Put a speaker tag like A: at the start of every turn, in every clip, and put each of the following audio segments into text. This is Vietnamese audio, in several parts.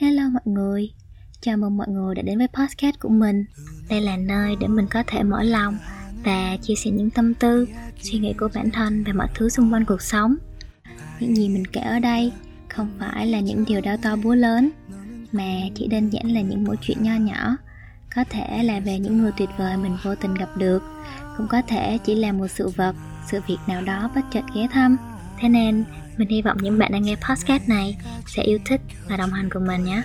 A: Hello mọi người, chào mừng mọi người đã đến với podcast của mình. Đây là nơi để mình có thể mở lòng và chia sẻ những tâm tư, suy nghĩ của bản thân và mọi thứ xung quanh cuộc sống. Những gì mình kể ở đây không phải là những điều đau to búa lớn Mà chỉ đơn giản là những mỗi chuyện nho nhỏ Có thể là về những người tuyệt vời mình vô tình gặp được Cũng có thể chỉ là một sự vật, sự việc nào đó bất chợt ghé thăm. Thế nên mình hy vọng những bạn đang nghe podcast này sẽ yêu thích và đồng hành cùng mình nhé.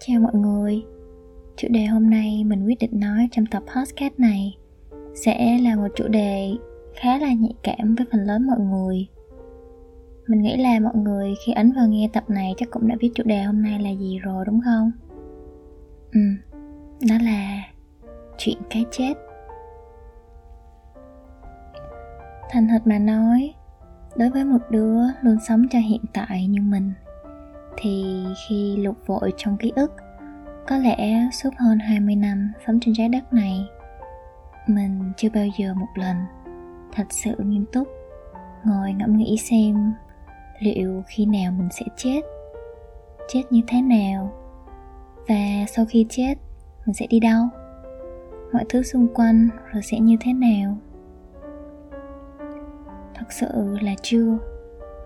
A: Chào mọi người. Chủ đề hôm nay mình quyết định nói trong tập podcast này Sẽ là một chủ đề khá là nhạy cảm với phần lớn mọi người. Mình nghĩ là mọi người khi ấn vào nghe tập này chắc cũng đã biết chủ đề hôm nay là gì rồi đúng không? Ừ, đó là chuyện cái chết. Thành thật mà nói Đối với một đứa luôn sống cho hiện tại như mình thì khi lục vội trong ký ức, có lẽ suốt hơn 20 năm sống trên trái đất này, mình chưa bao giờ một lần thật sự nghiêm túc ngồi ngẫm nghĩ xem liệu khi nào mình sẽ chết chết như thế nào, và sau khi chết, mình sẽ đi đâu? Mọi thứ xung quanh rồi sẽ như thế nào? Thật sự là chưa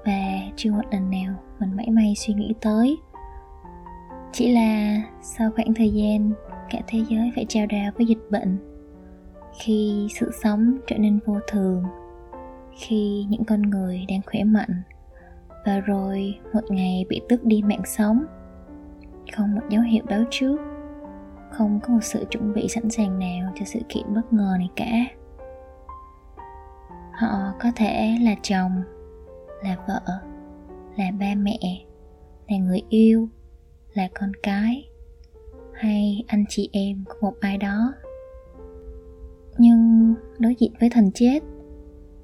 A: và chưa một lần nào mình mãi may suy nghĩ tới. Chỉ là sau khoảng thời gian, cả thế giới phải trao đảo với dịch bệnh. Khi sự sống trở nên vô thường. Khi những con người đang khỏe mạnh. Và rồi một ngày bị tước đi mạng sống. Không một dấu hiệu báo trước. Không có một sự chuẩn bị sẵn sàng nào cho sự kiện bất ngờ này cả. Họ có thể là chồng là vợ, là ba mẹ, là người yêu, là con cái hay anh chị em của một ai đó. Nhưng đối diện với thần chết,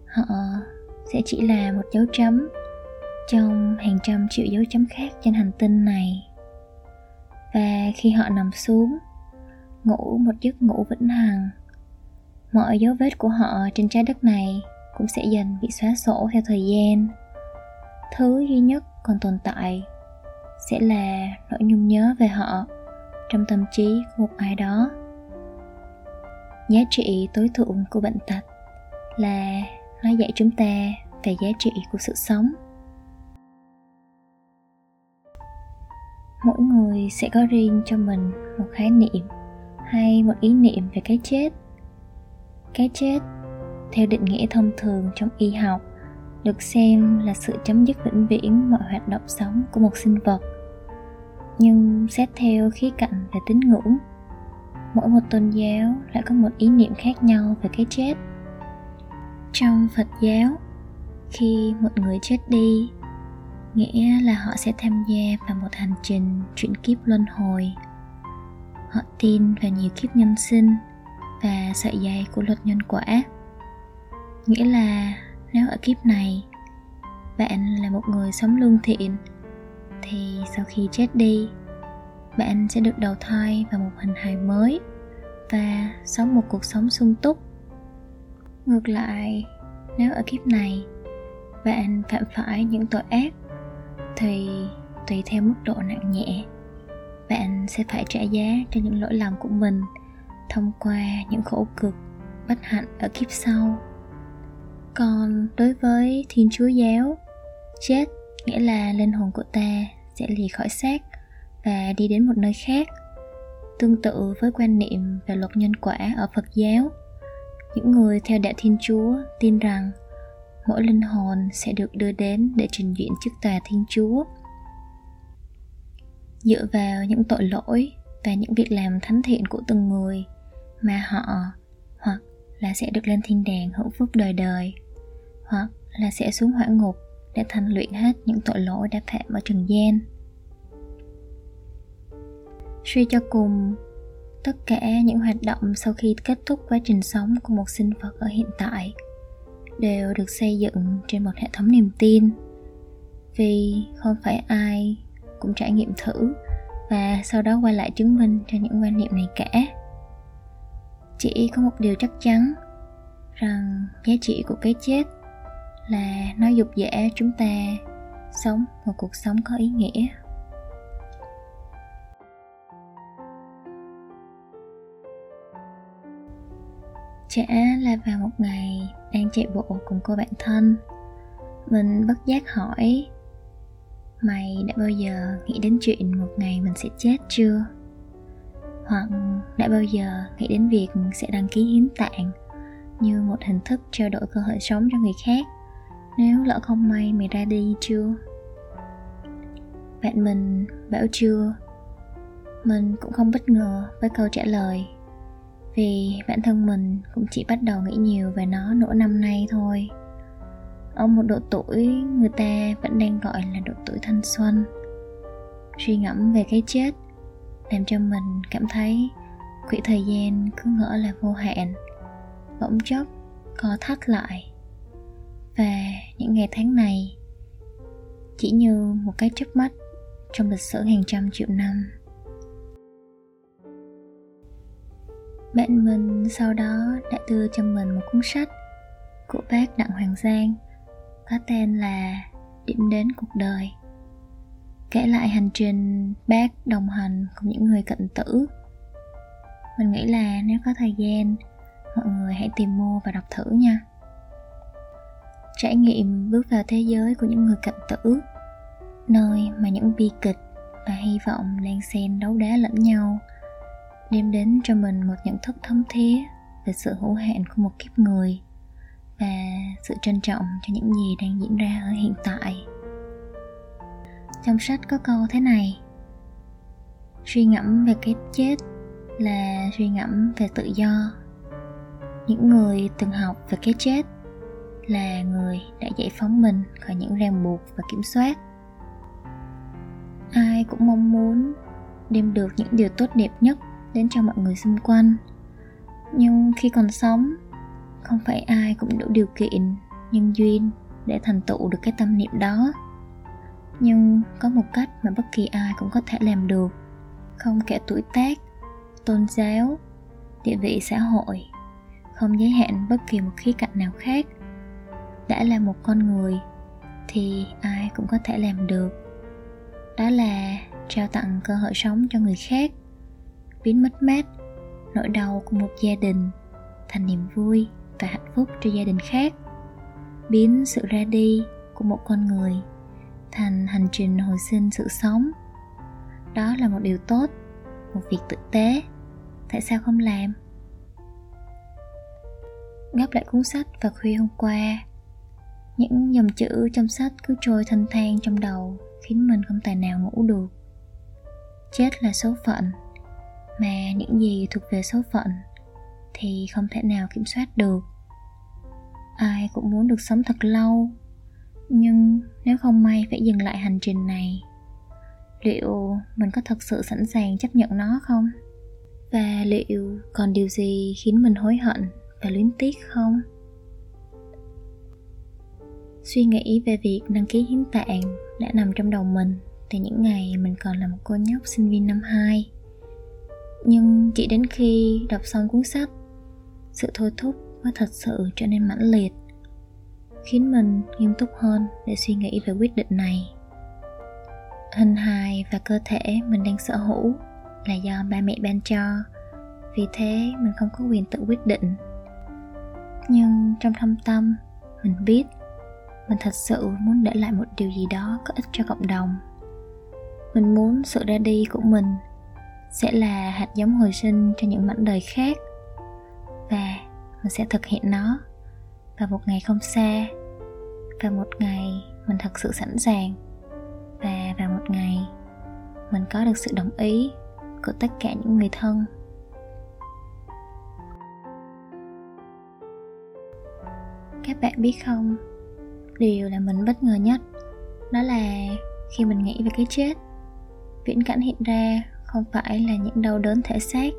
A: họ sẽ chỉ là một dấu chấm trong hàng trăm triệu dấu chấm khác trên hành tinh này. Và khi họ nằm xuống, ngủ một giấc ngủ vĩnh hằng, mọi dấu vết của họ trên trái đất này cũng sẽ dần bị xóa sổ theo thời gian thứ duy nhất còn tồn tại sẽ là nỗi nhung nhớ về họ trong tâm trí của một ai đó. Giá trị tối thượng của bệnh tật là nó dạy chúng ta về giá trị của sự sống. Mỗi người sẽ có riêng cho mình một khái niệm hay một ý niệm về cái chết. Cái chết, theo định nghĩa thông thường trong y học được xem là sự chấm dứt vĩnh viễn mọi hoạt động sống của một sinh vật. Nhưng xét theo khía cạnh về tín ngưỡng, mỗi một tôn giáo lại có một ý niệm khác nhau về cái chết. Trong phật giáo, khi một người chết đi, nghĩa là họ sẽ tham gia vào một hành trình chuyển kiếp luân hồi. Họ tin vào nhiều kiếp nhân sinh và sợi dây của luật nhân quả, nghĩa là nếu ở kiếp này, bạn là một người sống lương thiện, thì sau khi chết đi, bạn sẽ được đầu thai vào một hình hài mới và sống một cuộc sống sung túc. Ngược lại, nếu ở kiếp này, bạn phạm phải những tội ác, thì tùy theo mức độ nặng nhẹ, bạn sẽ phải trả giá cho những lỗi lầm của mình thông qua những khổ cực bất hạnh ở kiếp sau còn đối với thiên chúa giáo, chết nghĩa là linh hồn của ta sẽ lì khỏi xác và đi đến một nơi khác, tương tự với quan niệm về luật nhân quả ở phật giáo. Những người theo đạo thiên chúa tin rằng mỗi linh hồn sẽ được đưa đến để trình diện trước tòa thiên chúa. Dựa vào những tội lỗi và những việc làm thánh thiện của từng người mà họ hoặc là sẽ được lên thiên đàng hưởng phúc đời đời hoặc là sẽ xuống hỏa ngục để thanh luyện hết những tội lỗi đã phạm ở trần gian. Suy cho cùng, tất cả những hoạt động sau khi kết thúc quá trình sống của một sinh vật ở hiện tại đều được xây dựng trên một hệ thống niềm tin, vì không phải ai cũng trải nghiệm thử và sau đó quay lại chứng minh cho những quan niệm này cả. Chỉ có một điều chắc chắn, rằng giá trị của cái chết là nó dục dã chúng ta sống một cuộc sống có ý nghĩa. Chả là vào một ngày đang chạy bộ cùng cô bạn thân, mình bất giác hỏi, mày đã bao giờ nghĩ đến chuyện một ngày mình sẽ chết chưa? Hoặc, đã bao giờ nghĩ đến việc sẽ đăng ký hiến tạng như một hình thức trao đổi cơ hội sống cho người khác? Nếu lỡ không may mày ra đi chưa? Bạn mình bảo chưa? Mình cũng không bất ngờ với câu trả lời. Vì bản thân mình cũng chỉ bắt đầu nghĩ nhiều về nó nửa năm nay thôi. Ở một độ tuổi người ta vẫn đang gọi là độ tuổi thanh xuân. Suy ngẫm về cái chết làm cho mình cảm thấy quỹ thời gian cứ ngỡ là vô hạn. Bỗng chốc co thắt lại và những ngày tháng này, chỉ như một cái chớp mắt trong lịch sử hàng trăm triệu năm. Bạn mình sau đó đã đưa cho mình một cuốn sách của bác đặng hoàng giang, có tên là điểm đến cuộc đời. Kể lại hành trình bác đồng hành cùng những người cận tử, mình nghĩ là nếu có thời gian, mọi người hãy tìm mua và đọc thử nha trải nghiệm bước vào thế giới của những người cận tử. Nơi mà những bi kịch và hy vọng đang xen đấu đá lẫn nhau, đem đến cho mình một nhận thức thấm thía về sự hữu hạn của một kiếp người và sự trân trọng cho những gì đang diễn ra ở hiện tại. Trong sách có câu thế này, suy ngẫm về cái chết là suy ngẫm về tự do. Những người từng học về cái chết là người đã giải phóng mình khỏi những ràng buộc và kiểm soát. Ai cũng mong muốn đem được những điều tốt đẹp nhất đến cho mọi người xung quanh. Nhưng khi còn sống, không phải ai cũng đủ điều kiện, nhân duyên để thành tựu được cái tâm niệm đó. Nhưng có một cách mà bất kỳ ai cũng có thể làm được. Không kể tuổi tác, tôn giáo, địa vị xã hội, không giới hạn bất kỳ một khía cạnh nào khác đã là một con người thì ai cũng có thể làm được. Đó là trao tặng cơ hội sống cho người khác, biến mất mát nỗi đau của một gia đình thành niềm vui và hạnh phúc cho gia đình khác, biến sự ra đi của một con người thành hành trình hồi sinh sự sống. Đó là một điều tốt, một việc tử tế. Tại sao không làm? Gấp lại cuốn sách vào khuya hôm qua những dòng chữ trong sách cứ trôi thanh thang trong đầu, khiến mình không tài nào ngủ được. Chết là số phận, mà những gì thuộc về số phận thì không thể nào kiểm soát được. Ai cũng muốn được sống thật lâu, nhưng nếu không may phải dừng lại hành trình này, liệu mình có thật sự sẵn sàng chấp nhận nó không? Và liệu còn điều gì khiến mình hối hận và luyến tiếc không? Suy nghĩ về việc đăng ký hiến tạng đã nằm trong đầu mình từ những ngày mình còn là một cô nhóc sinh viên năm 2 nhưng chỉ đến khi đọc xong cuốn sách, sự thôi thúc mới thật sự trở nên mãnh liệt, khiến mình nghiêm túc hơn để suy nghĩ về quyết định này. Hình hài và cơ thể mình đang sở hữu là do ba mẹ ban cho, vì thế mình không có quyền tự quyết định. Nhưng trong thâm tâm, mình biết mình thật sự muốn để lại một điều gì đó có ích cho cộng đồng. Mình muốn sự ra đi của mình sẽ là hạt giống hồi sinh cho những mảnh đời khác và mình sẽ thực hiện nó vào một ngày không xa và một ngày mình thật sự sẵn sàng và vào một ngày mình có được sự đồng ý của tất cả những người thân. Các bạn biết không? Điều là mình bất ngờ nhất. Đó là khi mình nghĩ về cái chết, viễn cảnh hiện ra không phải là những đau đớn thể xác,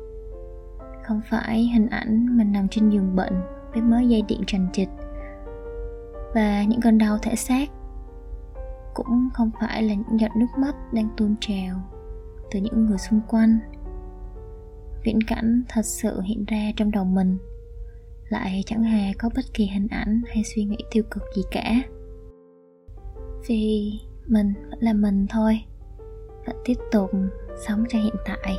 A: không phải hình ảnh mình nằm trên giường bệnh với mớ dây điện trần trịch. Và những cơn đau thể xác cũng không phải là những giọt nước mắt đang tuôn trào từ những người xung quanh. Viễn cảnh thật sự hiện ra trong đầu mình lại chẳng hề có bất kỳ hình ảnh hay suy nghĩ tiêu cực gì cả. Vì mình vẫn là mình thôi, vẫn tiếp tục sống cho hiện tại.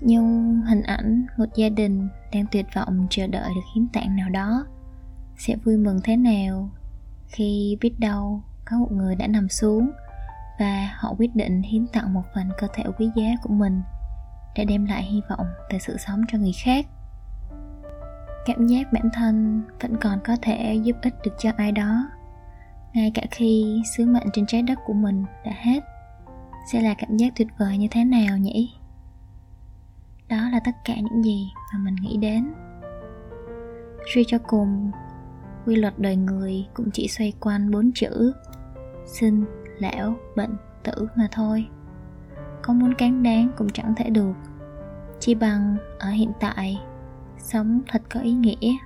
A: Nhưng hình ảnh một gia đình đang tuyệt vọng chờ đợi được hiến tạng nào đó sẽ vui mừng thế nào khi biết đâu có một người đã nằm xuống và họ quyết định hiến tặng một phần cơ thể quý giá của mình để đem lại hy vọng về sự sống cho người khác cảm giác bản thân vẫn còn có thể giúp ích được cho ai đó. Ngay cả khi sứ mệnh trên trái đất của mình đã hết, sẽ là cảm giác tuyệt vời như thế nào nhỉ? Đó là tất cả những gì mà mình nghĩ đến. Suy cho cùng, quy luật đời người cũng chỉ xoay quanh bốn chữ, sinh, lão, bệnh, tử mà thôi. Có muốn cán đáng cũng chẳng thể được. Chỉ bằng ở hiện tại sống thật có ý nghĩa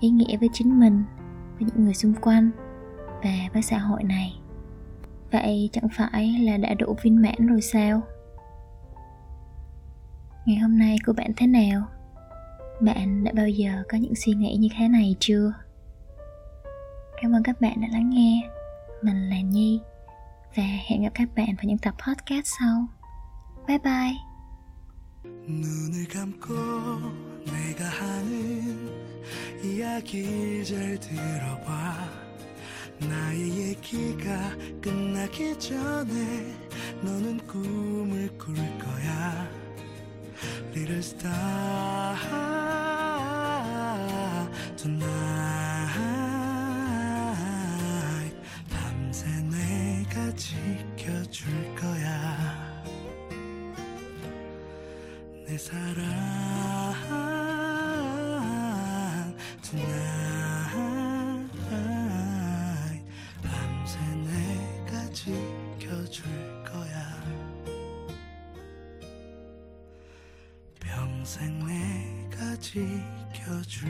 A: ý nghĩa với chính mình, với những người xung quanh và với xã hội này. Vậy chẳng phải là đã đủ viên mãn rồi sao? Ngày hôm nay của bạn thế nào? Bạn đã bao giờ có những suy nghĩ như thế này chưa? Cảm ơn các bạn đã lắng nghe. Mình là nhi và hẹn gặp các bạn vào những tập podcast sau. Bye bye. 내가 하는 이야기 잘 들어봐. 나의 얘기가 끝나기 전에 너는 꿈을 꿀 거야. Little star tonight 평생 내가 지켜줄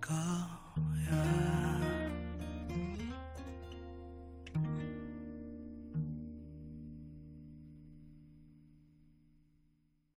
A: 거야